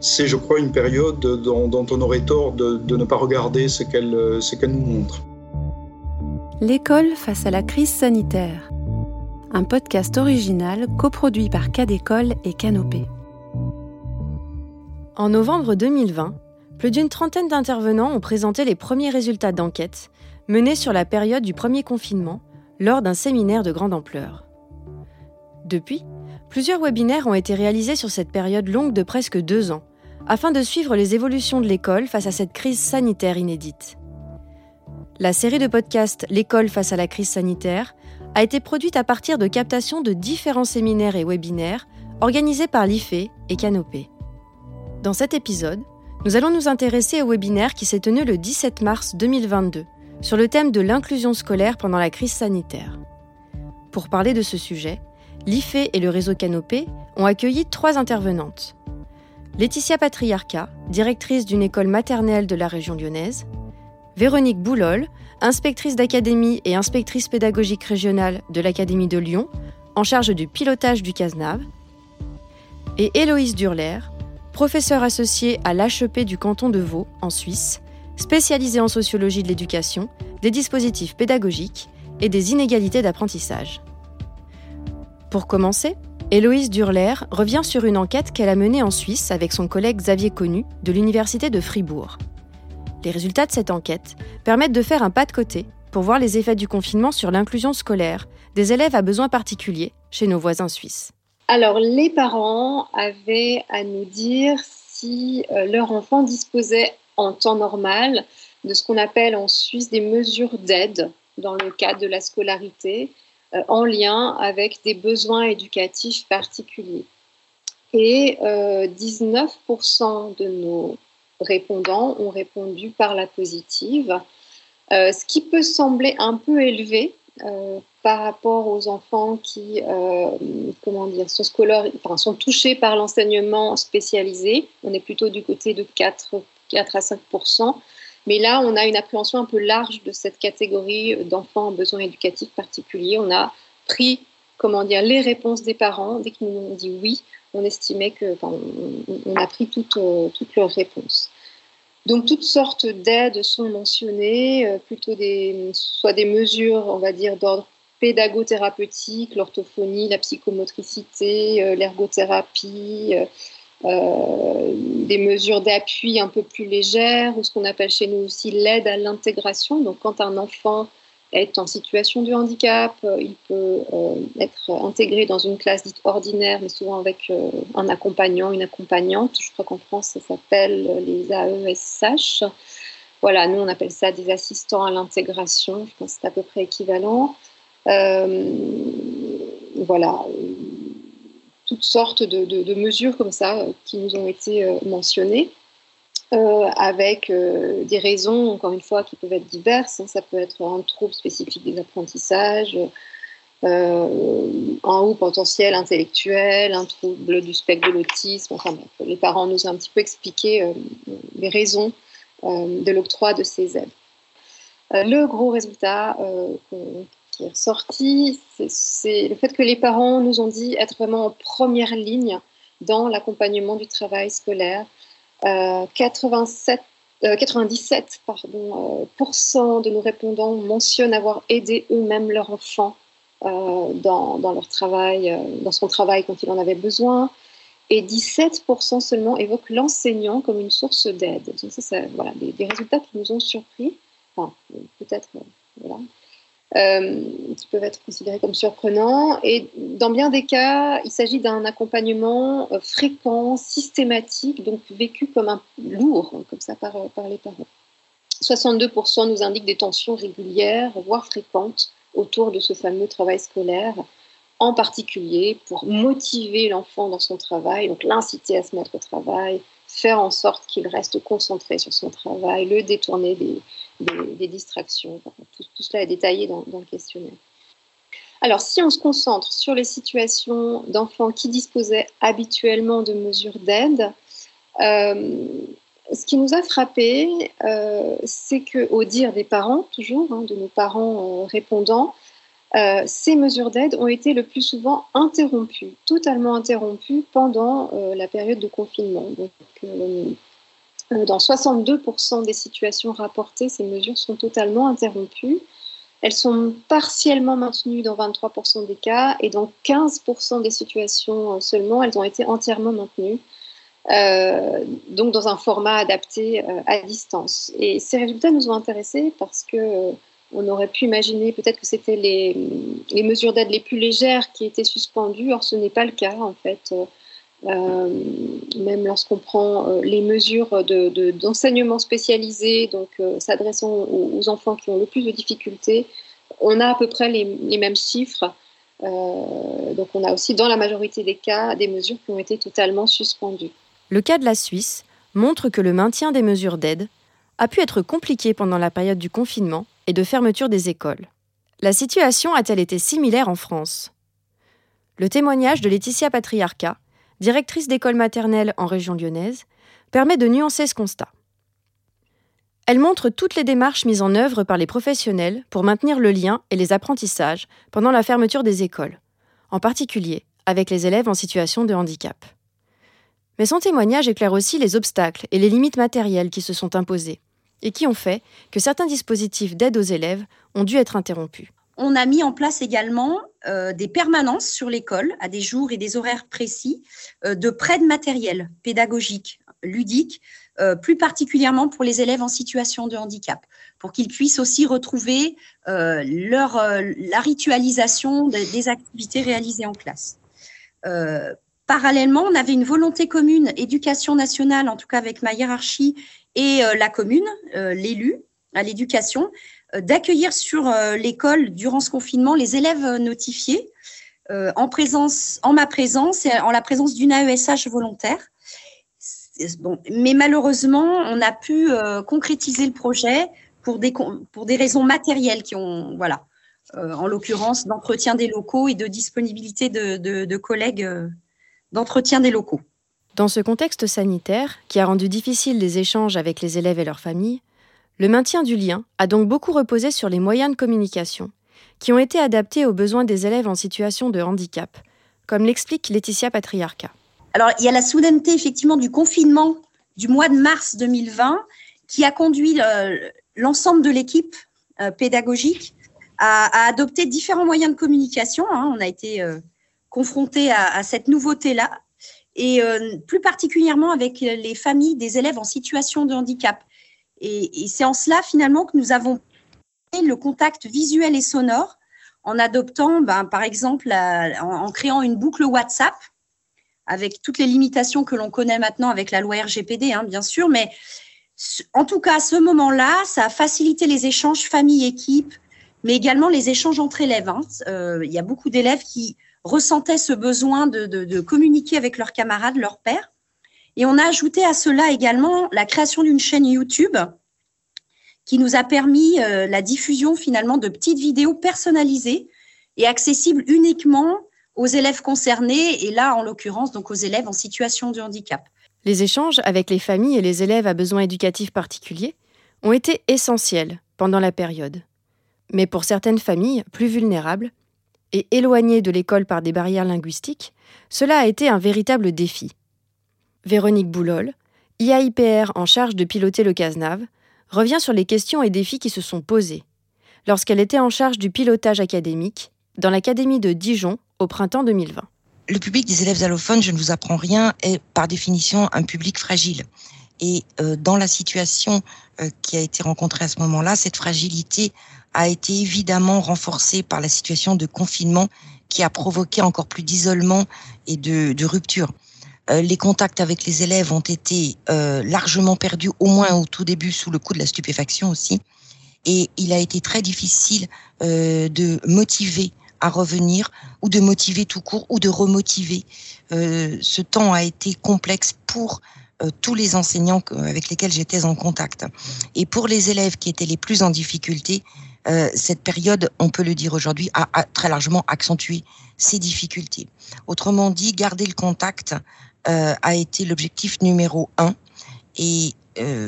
c'est, je crois, une période dont, on aurait tort de, ne pas regarder ce qu'elle, ce qu'elle nous montre. L'école face à la crise sanitaire. Un podcast original coproduit par Cadécole et Canopée. En novembre 2020, plus d'une trentaine d'intervenants ont présenté les premiers résultats d'enquête menés sur la période du premier confinement lors d'un séminaire de grande ampleur. Depuis, plusieurs webinaires ont été réalisés sur cette période longue de presque deux ans, afin de suivre les évolutions de l'école face à cette crise sanitaire inédite. La série de podcasts L'école face à la crise sanitaire a été produite à partir de captations de différents séminaires et webinaires organisés par l'IFE et Canopé. Dans cet épisode, nous allons nous intéresser au webinaire qui s'est tenu le 17 mars 2022 sur le thème de l'inclusion scolaire pendant la crise sanitaire. Pour parler de ce sujet, l'IFE et le réseau Canopé ont accueilli trois intervenantes. Laetitia Patriarca, directrice d'une école maternelle de la région lyonnaise, Véronique Boulol, inspectrice d'académie et inspectrice pédagogique régionale de l'Académie de Lyon, en charge du pilotage du CASNAV, et Héloïse Durler, professeure associée à l'HEP du canton de Vaud, en Suisse, spécialisée en sociologie de l'éducation, des dispositifs pédagogiques et des inégalités d'apprentissage. Pour commencer, Héloïse Durler revient sur une enquête qu'elle a menée en Suisse avec son collègue Xavier Connu de l'Université de Fribourg. Les résultats de cette enquête permettent de faire un pas de côté pour voir les effets du confinement sur l'inclusion scolaire des élèves à besoins particuliers chez nos voisins suisses. Alors, les parents avaient à nous dire si euh, leur enfant disposait en temps normal de ce qu'on appelle en Suisse des mesures d'aide dans le cadre de la scolarité en lien avec des besoins éducatifs particuliers. Et 19% euh, de nos répondants ont répondu par la positive, euh, ce qui peut sembler un peu élevé par rapport aux enfants qui comment dire, sont, sont touchés par l'enseignement spécialisé. On est plutôt du côté de 4, 4 à 5 mais là, on a une appréhension un peu large de cette catégorie d'enfants en besoins éducatifs particuliers. On a pris, comment dire, les réponses des parents. Dès qu'ils nous ont dit oui, on estimait que, on, a pris toutes, euh, toutes leurs réponses. Donc toutes sortes d'aides sont mentionnées, euh, plutôt des, soit des mesures, on va dire, d'ordre pédagothérapeutique, l'orthophonie, la psychomotricité, euh, l'ergothérapie, des mesures d'appui un peu plus légères, ou ce qu'on appelle chez nous aussi l'aide à l'intégration. Donc quand un enfant est en situation de handicap, euh, il peut euh, être intégré dans une classe dite ordinaire, mais souvent avec un accompagnant, une accompagnante. Je crois qu'en France, ça s'appelle les AESH. Voilà, nous, on appelle ça des assistants à l'intégration. Je pense que c'est à peu près équivalent. voilà, toutes sortes de, mesures comme ça euh, qui nous ont été euh, mentionnées. Euh, avec des raisons, encore une fois, qui peuvent être diverses. Hein. Ça peut être un trouble spécifique des apprentissages, un haut potentiel intellectuel, un trouble du spectre de l'autisme. Enfin, les parents nous ont un petit peu expliqué les raisons de l'octroi de ces aides. le gros résultat qui est ressorti, c'est le fait que les parents nous ont dit être vraiment en première ligne dans l'accompagnement du travail scolaire. 87, euh, 97 euh, pardon, euh, de nos répondants mentionnent avoir aidé eux-mêmes leur enfant dans, dans, leur travail, dans son travail quand il en avait besoin. Et 17% seulement évoquent l'enseignant comme une source d'aide. Donc ça, c'est voilà, des, des, résultats qui nous ont surpris. Enfin, peut-être, voilà, euh, qui peuvent être considérés comme surprenants. Et dans bien des cas, il s'agit d'un accompagnement euh, fréquent, systématique, donc vécu comme un lourd, hein, comme ça par, euh, par les parents. 62% nous indiquent des tensions régulières, voire fréquentes, autour de ce fameux travail scolaire, en particulier pour motiver l'enfant dans son travail, donc l'inciter à se mettre au travail, faire en sorte qu'il reste concentré sur son travail, le détourner des, des, distractions. tout, cela est détaillé dans, le questionnaire. Alors, si on se concentre sur les situations d'enfants qui disposaient habituellement de mesures d'aide, euh, ce qui nous a frappé, euh, c'est qu'au dire des parents, toujours, hein, de nos parents euh, répondants, ces mesures d'aide ont été le plus souvent interrompues, totalement interrompues pendant la période de confinement. Donc, dans 62% des situations rapportées, ces mesures sont totalement interrompues. Elles sont partiellement maintenues dans 23% des cas et dans 15% des situations seulement, elles ont été entièrement maintenues. donc dans un format adapté à distance. Et ces résultats nous ont intéressés parce que on aurait pu imaginer peut-être que c'était les, mesures d'aide les plus légères qui étaient suspendues. Or, ce n'est pas le cas, en fait. Euh, même lorsqu'on prend euh, les mesures d'enseignement de, spécialisé, donc euh, s'adressant aux, enfants qui ont le plus de difficultés, on a à peu près les, les mêmes chiffres. donc, on a aussi, dans la majorité des cas, des mesures qui ont été totalement suspendues. Le cas de la Suisse montre que le maintien des mesures d'aide a pu être compliqué pendant la période du confinement et de fermeture des écoles. La situation a-t-elle été similaire en France? Le témoignage de Laetitia Patriarca, directrice d'école maternelle en région lyonnaise, permet de nuancer ce constat. Elle montre toutes les démarches mises en œuvre par les professionnels pour maintenir le lien et les apprentissages pendant la fermeture des écoles, en particulier avec les élèves en situation de handicap. Mais son témoignage éclaire aussi les obstacles et les limites matérielles qui se sont imposées, et qui ont fait que certains dispositifs d'aide aux élèves ont dû être interrompus. On a mis en place également euh, des permanences sur l'école à des jours et des horaires précis euh, de prêt de matériel pédagogique, ludique, euh, plus particulièrement pour les élèves en situation de handicap, pour qu'ils puissent aussi retrouver la ritualisation des activités réalisées en classe. Parallèlement, on avait une volonté commune, éducation nationale, en tout cas avec ma hiérarchie, et la commune, l'élu à l'éducation, d'accueillir sur l'école durant ce confinement les élèves notifiés en, présence, en ma présence et en la présence d'une AESH volontaire. Bon, mais malheureusement, on a pu concrétiser le projet pour des, pour des raisons matérielles qui ont, voilà, en l'occurrence d'entretien des locaux et de disponibilité de, de collègues d'entretien des locaux. Dans ce contexte sanitaire, qui a rendu difficile les échanges avec les élèves et leurs familles, le maintien du lien a donc beaucoup reposé sur les moyens de communication, qui ont été adaptés aux besoins des élèves en situation de handicap, comme l'explique Laetitia Patriarca. Alors, il y a la soudaineté effectivement du confinement du mois de mars 2020 qui a conduit euh, l'ensemble de l'équipe euh, pédagogique à, adopter différents moyens de communication. Hein. On a été euh, confronté à, cette nouveauté-là et plus particulièrement avec les familles des élèves en situation de handicap. Et, c'est en cela finalement que nous avons le contact visuel et sonore en adoptant, ben, par exemple, en, créant une boucle WhatsApp avec toutes les limitations que l'on connaît maintenant avec la loi RGPD, hein, bien sûr, mais en tout cas, à ce moment-là, ça a facilité les échanges famille-équipe, mais également les échanges entre élèves. Hein. Euh, il y a beaucoup d'élèves qui ressentaient ce besoin de, communiquer avec leurs camarades, leurs pères. Et on a ajouté à cela également la création d'une chaîne YouTube qui nous a permis euh, la diffusion finalement de petites vidéos personnalisées et accessibles uniquement aux élèves concernés et là en l'occurrence donc aux élèves en situation de handicap. Les échanges avec les familles et les élèves à besoins éducatifs particuliers ont été essentiels pendant la période. Mais pour certaines familles plus vulnérables, et éloignés de l'école par des barrières linguistiques, cela a été un véritable défi. Véronique Boulol, IAIPR en charge de piloter le CASNAV, revient sur les questions et défis qui se sont posés lorsqu'elle était en charge du pilotage académique dans l'Académie de Dijon au printemps 2020. Le public des élèves allophones, je ne vous apprends rien, est par définition un public fragile. Et euh, dans la situation euh, qui a été rencontrée à ce moment-là, cette fragilité a été évidemment renforcée par la situation de confinement qui a provoqué encore plus d'isolement et de, de rupture. Euh, les contacts avec les élèves ont été largement perdus, au moins au tout début, sous le coup de la stupéfaction aussi. Et il a été très difficile de motiver à revenir ou de motiver tout court ou de remotiver. ce temps a été complexe pour euh, tous les enseignants avec lesquels j'étais en contact. Et pour les élèves qui étaient les plus en difficulté, euh, cette période, on peut le dire aujourd'hui, a, très largement accentué ces difficultés. Autrement dit, garder le contact euh, a été l'objectif numéro un. Et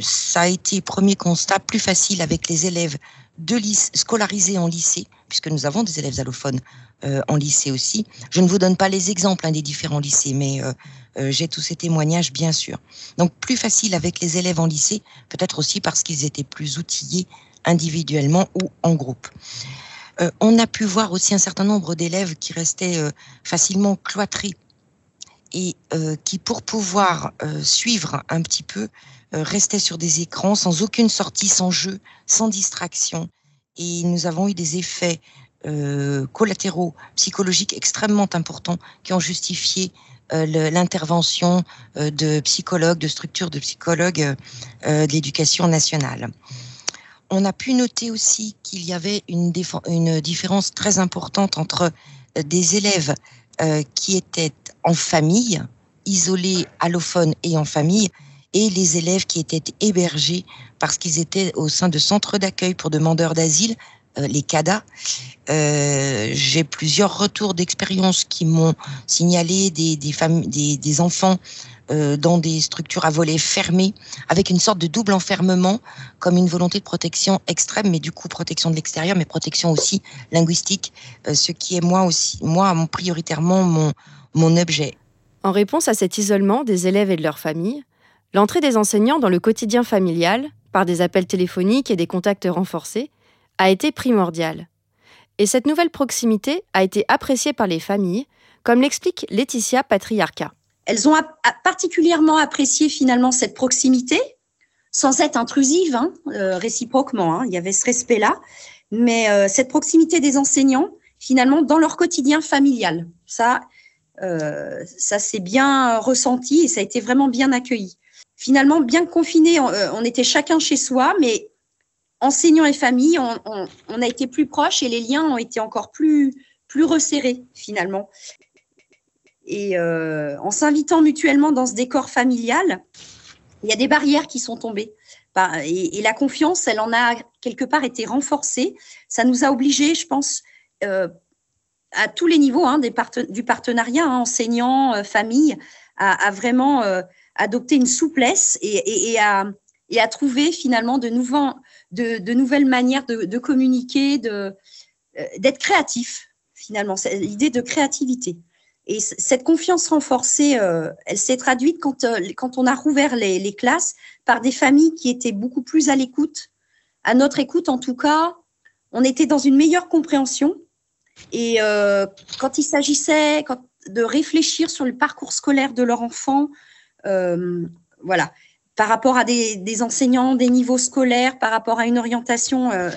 ça a été, premier constat, plus facile avec les élèves de scolarisés en lycée, puisque nous avons des élèves allophones en lycée aussi. Je ne vous donne pas les exemples hein, des différents lycées, mais j'ai tous ces témoignages, bien sûr. Donc plus facile avec les élèves en lycée, peut-être aussi parce qu'ils étaient plus outillés individuellement ou en groupe. Euh, on a pu voir aussi un certain nombre d'élèves qui restaient euh, facilement cloîtrés et euh, qui, pour pouvoir suivre un petit peu, restaient sur des écrans sans aucune sortie, sans jeu, sans distraction. Et nous avons eu des effets collatéraux psychologiques extrêmement importants qui ont justifié l'intervention de psychologues, de structures de psychologues de l'éducation nationale on a pu noter aussi qu'il y avait une, différence très importante entre euh, des élèves euh, qui étaient en famille, isolés, allophones et en famille, et les élèves qui étaient hébergés parce qu'ils étaient au sein de centres d'accueil pour demandeurs d'asile, euh, les CADA. J'ai plusieurs retours d'expérience qui m'ont signalé des, des, des, des enfants euh, dans des structures à volets fermés, avec une sorte de double enfermement, comme une volonté de protection extrême, mais du coup protection de l'extérieur, mais protection aussi linguistique, euh, ce qui est moi aussi, moi prioritairement mon, mon objet. En réponse à cet isolement des élèves et de leurs familles, l'entrée des enseignants dans le quotidien familial, par des appels téléphoniques et des contacts renforcés, a été primordiale. Et cette nouvelle proximité a été appréciée par les familles, comme l'explique Laetitia Patriarca. Elles ont particulièrement apprécié finalement cette proximité, sans être intrusive, hein, euh, réciproquement. Hein. il y avait ce respect-là, mais euh, cette proximité des enseignants, finalement, dans leur quotidien familial. Ça, euh, ça s'est bien ressenti et ça a été vraiment bien accueilli. Finalement, bien confinés, on, était chacun chez soi, mais enseignants et famille, on, a été plus proches et les liens ont été encore plus, plus resserrés finalement. Et euh, en s'invitant mutuellement dans ce décor familial, il y a des barrières qui sont tombées. Bah, et, la confiance, elle en a quelque part été renforcée. Ça nous a obligés, je pense, euh, à tous les niveaux hein, du partenariat, hein, enseignants, euh, famille, à, vraiment adopter une souplesse et, à, et, à, trouver finalement de, nouvelles manières de, de communiquer, d'être créatif, finalement, l'idée de créativité. Et cette confiance renforcée, euh, elle s'est traduite quand, euh, on a rouvert les, classes par des familles qui étaient beaucoup plus à l'écoute. À notre écoute, en tout cas, on était dans une meilleure compréhension. Et euh, quand il s'agissait de réfléchir sur le parcours scolaire de leur enfant, euh, voilà, par rapport à des, enseignants, des niveaux scolaires, par rapport à une orientation euh,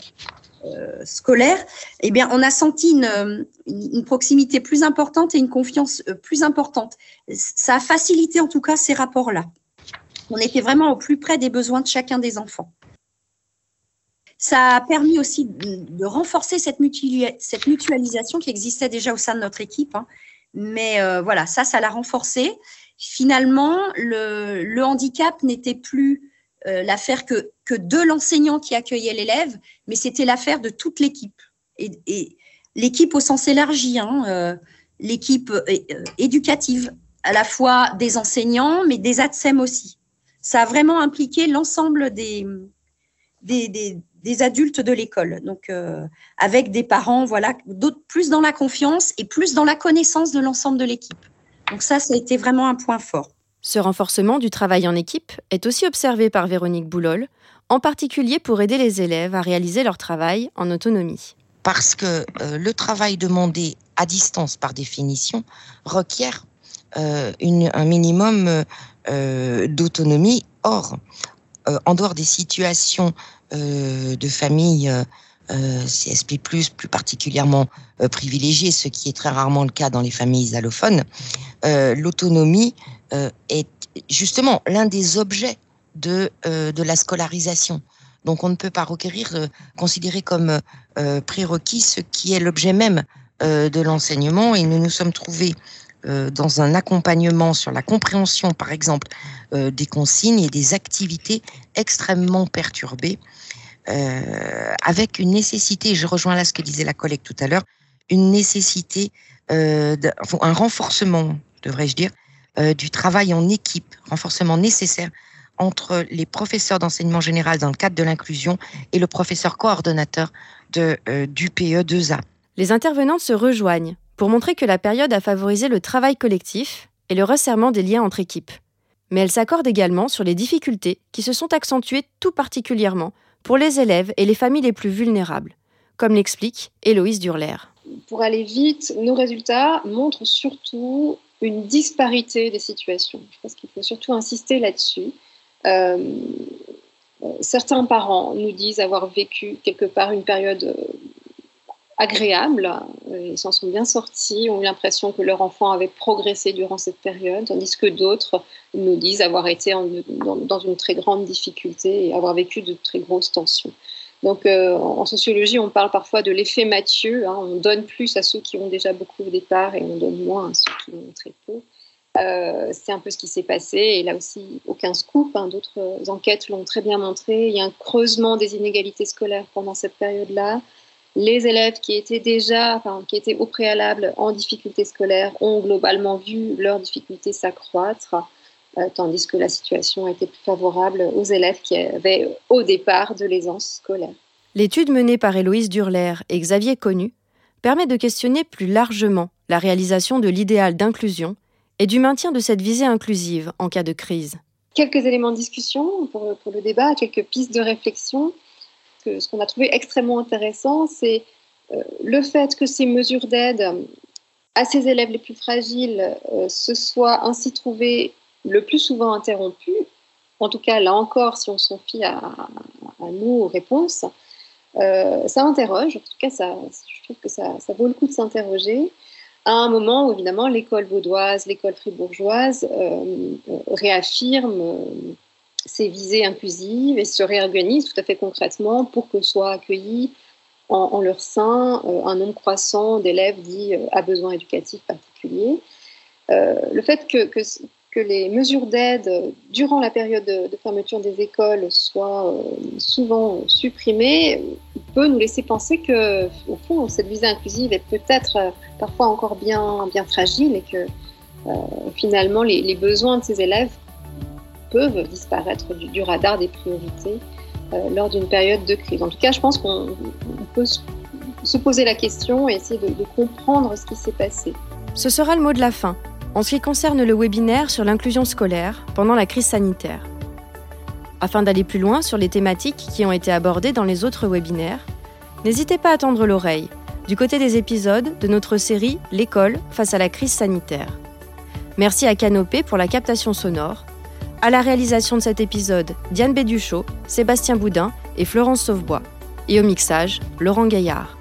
scolaire, eh on a senti une, une, proximité plus importante et une confiance plus importante. Ça a facilité en tout cas ces rapports-là. On était vraiment au plus près des besoins de chacun des enfants. Ça a permis aussi de, renforcer cette, mutualisation qui existait déjà au sein de notre équipe. Hein. Mais euh, voilà, ça, ça l'a renforcé. Finalement, le, handicap n'était plus euh, l'affaire que, de l'enseignant qui accueillait l'élève, mais c'était l'affaire de toute l'équipe. Et, l'équipe au sens élargi, hein, euh, l'équipe éducative, à la fois des enseignants, mais des ATSEM aussi. Ça a vraiment impliqué l'ensemble des, adultes de l'école. Donc, avec des parents, voilà, d'autres plus dans la confiance et plus dans la connaissance de l'ensemble de l'équipe. Donc ça, ça a été vraiment un point fort. Ce renforcement du travail en équipe est aussi observé par Véronique Boulol, en particulier pour aider les élèves à réaliser leur travail en autonomie. Parce que euh, le travail demandé à distance, par définition, requiert euh, un minimum euh, d'autonomie. Or, en dehors des situations de famille CSP+, plus particulièrement privilégiées, ce qui est très rarement le cas dans les familles allophones, l'autonomie euh, est justement l'un des objets de, euh, de la scolarisation. Donc on ne peut pas requérir, euh, considérer comme prérequis ce qui est l'objet même de l'enseignement. Et nous nous sommes trouvés dans un accompagnement sur la compréhension, par exemple, des consignes et des activités extrêmement perturbées, avec une nécessité, je rejoins là ce que disait la collègue tout à l'heure, une nécessité, un renforcement, devrais-je dire, euh, du travail en équipe, renforcement nécessaire entre les professeurs d'enseignement général dans le cadre de l'inclusion et le professeur coordonnateur euh, du PE2A. Les intervenantes se rejoignent pour montrer que la période a favorisé le travail collectif et le resserrement des liens entre équipes. Mais elles s'accordent également sur les difficultés qui se sont accentuées tout particulièrement pour les élèves et les familles les plus vulnérables, comme l'explique Héloïse Durler. Pour aller vite, nos résultats montrent surtout une disparité des situations. Je pense qu'il faut surtout insister là-dessus. Euh, certains parents nous disent avoir vécu quelque part une période euh, agréable, euh, ils s'en sont bien sortis, ont eu l'impression que leur enfant avait progressé durant cette période, tandis que d'autres nous disent avoir été dans, une très grande difficulté et avoir vécu de très grosses tensions. Donc en sociologie, on parle parfois de l'effet Mathieu, hein. on donne plus à ceux qui ont déjà beaucoup au départ et on donne moins à ceux qui ont très peu. Euh, c'est un peu ce qui s'est passé. Et là aussi, aucun scoop. Hein, d'autres enquêtes l'ont très bien montré. Il y a un creusement des inégalités scolaires pendant cette période-là. Les élèves qui étaient déjà, enfin, qui étaient au préalable en difficulté scolaire ont globalement vu leurs difficultés s'accroître, euh, tandis que la situation était plus favorable aux élèves qui avaient au départ de l'aisance scolaire. L'étude menée par Héloïse Durler et Xavier Connu permet de questionner plus largement la réalisation de l'idéal d'inclusion et du maintien de cette visée inclusive en cas de crise. Quelques éléments de discussion pour, le débat, quelques pistes de réflexion. Ce qu'on a trouvé extrêmement intéressant, c'est euh, le fait que ces mesures d'aide à ces élèves les plus fragiles euh, se soient ainsi trouvées le plus souvent interrompues. En tout cas, là encore, si on s'en fie à, nous, aux réponses, euh, ça interroge. En tout cas, ça, je trouve que ça, vaut le coup de s'interroger à un moment où évidemment l'école vaudoise, l'école fribourgeoise euh, euh réaffirme euh, ses visées inclusives et se réorganise tout à fait concrètement pour que soient accueillis en, leur sein euh, un nombre croissant d'élèves dits à besoins éducatifs particuliers. le fait que, les mesures d'aide durant la période de, fermeture des écoles soient euh, souvent supprimées peut nous laisser penser que, au fond, cette visée inclusive est peut-être euh, parfois encore bien, fragile et que euh, finalement les, besoins de ces élèves peuvent disparaître du, radar des priorités lors d'une période de crise. En tout cas, je pense qu'on peut se poser la question et essayer de comprendre ce qui s'est passé. Ce sera le mot de la fin en ce qui concerne le webinaire sur l'inclusion scolaire pendant la crise sanitaire. Afin d'aller plus loin sur les thématiques qui ont été abordées dans les autres webinaires, n'hésitez pas à tendre l'oreille du côté des épisodes de notre série L'école face à la crise sanitaire. Merci à Canopé pour la captation sonore. À la réalisation de cet épisode, Diane Béduchot, Sébastien Boudin et Florence Sauvebois. Et au mixage, Laurent Gaillard.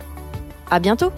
À bientôt!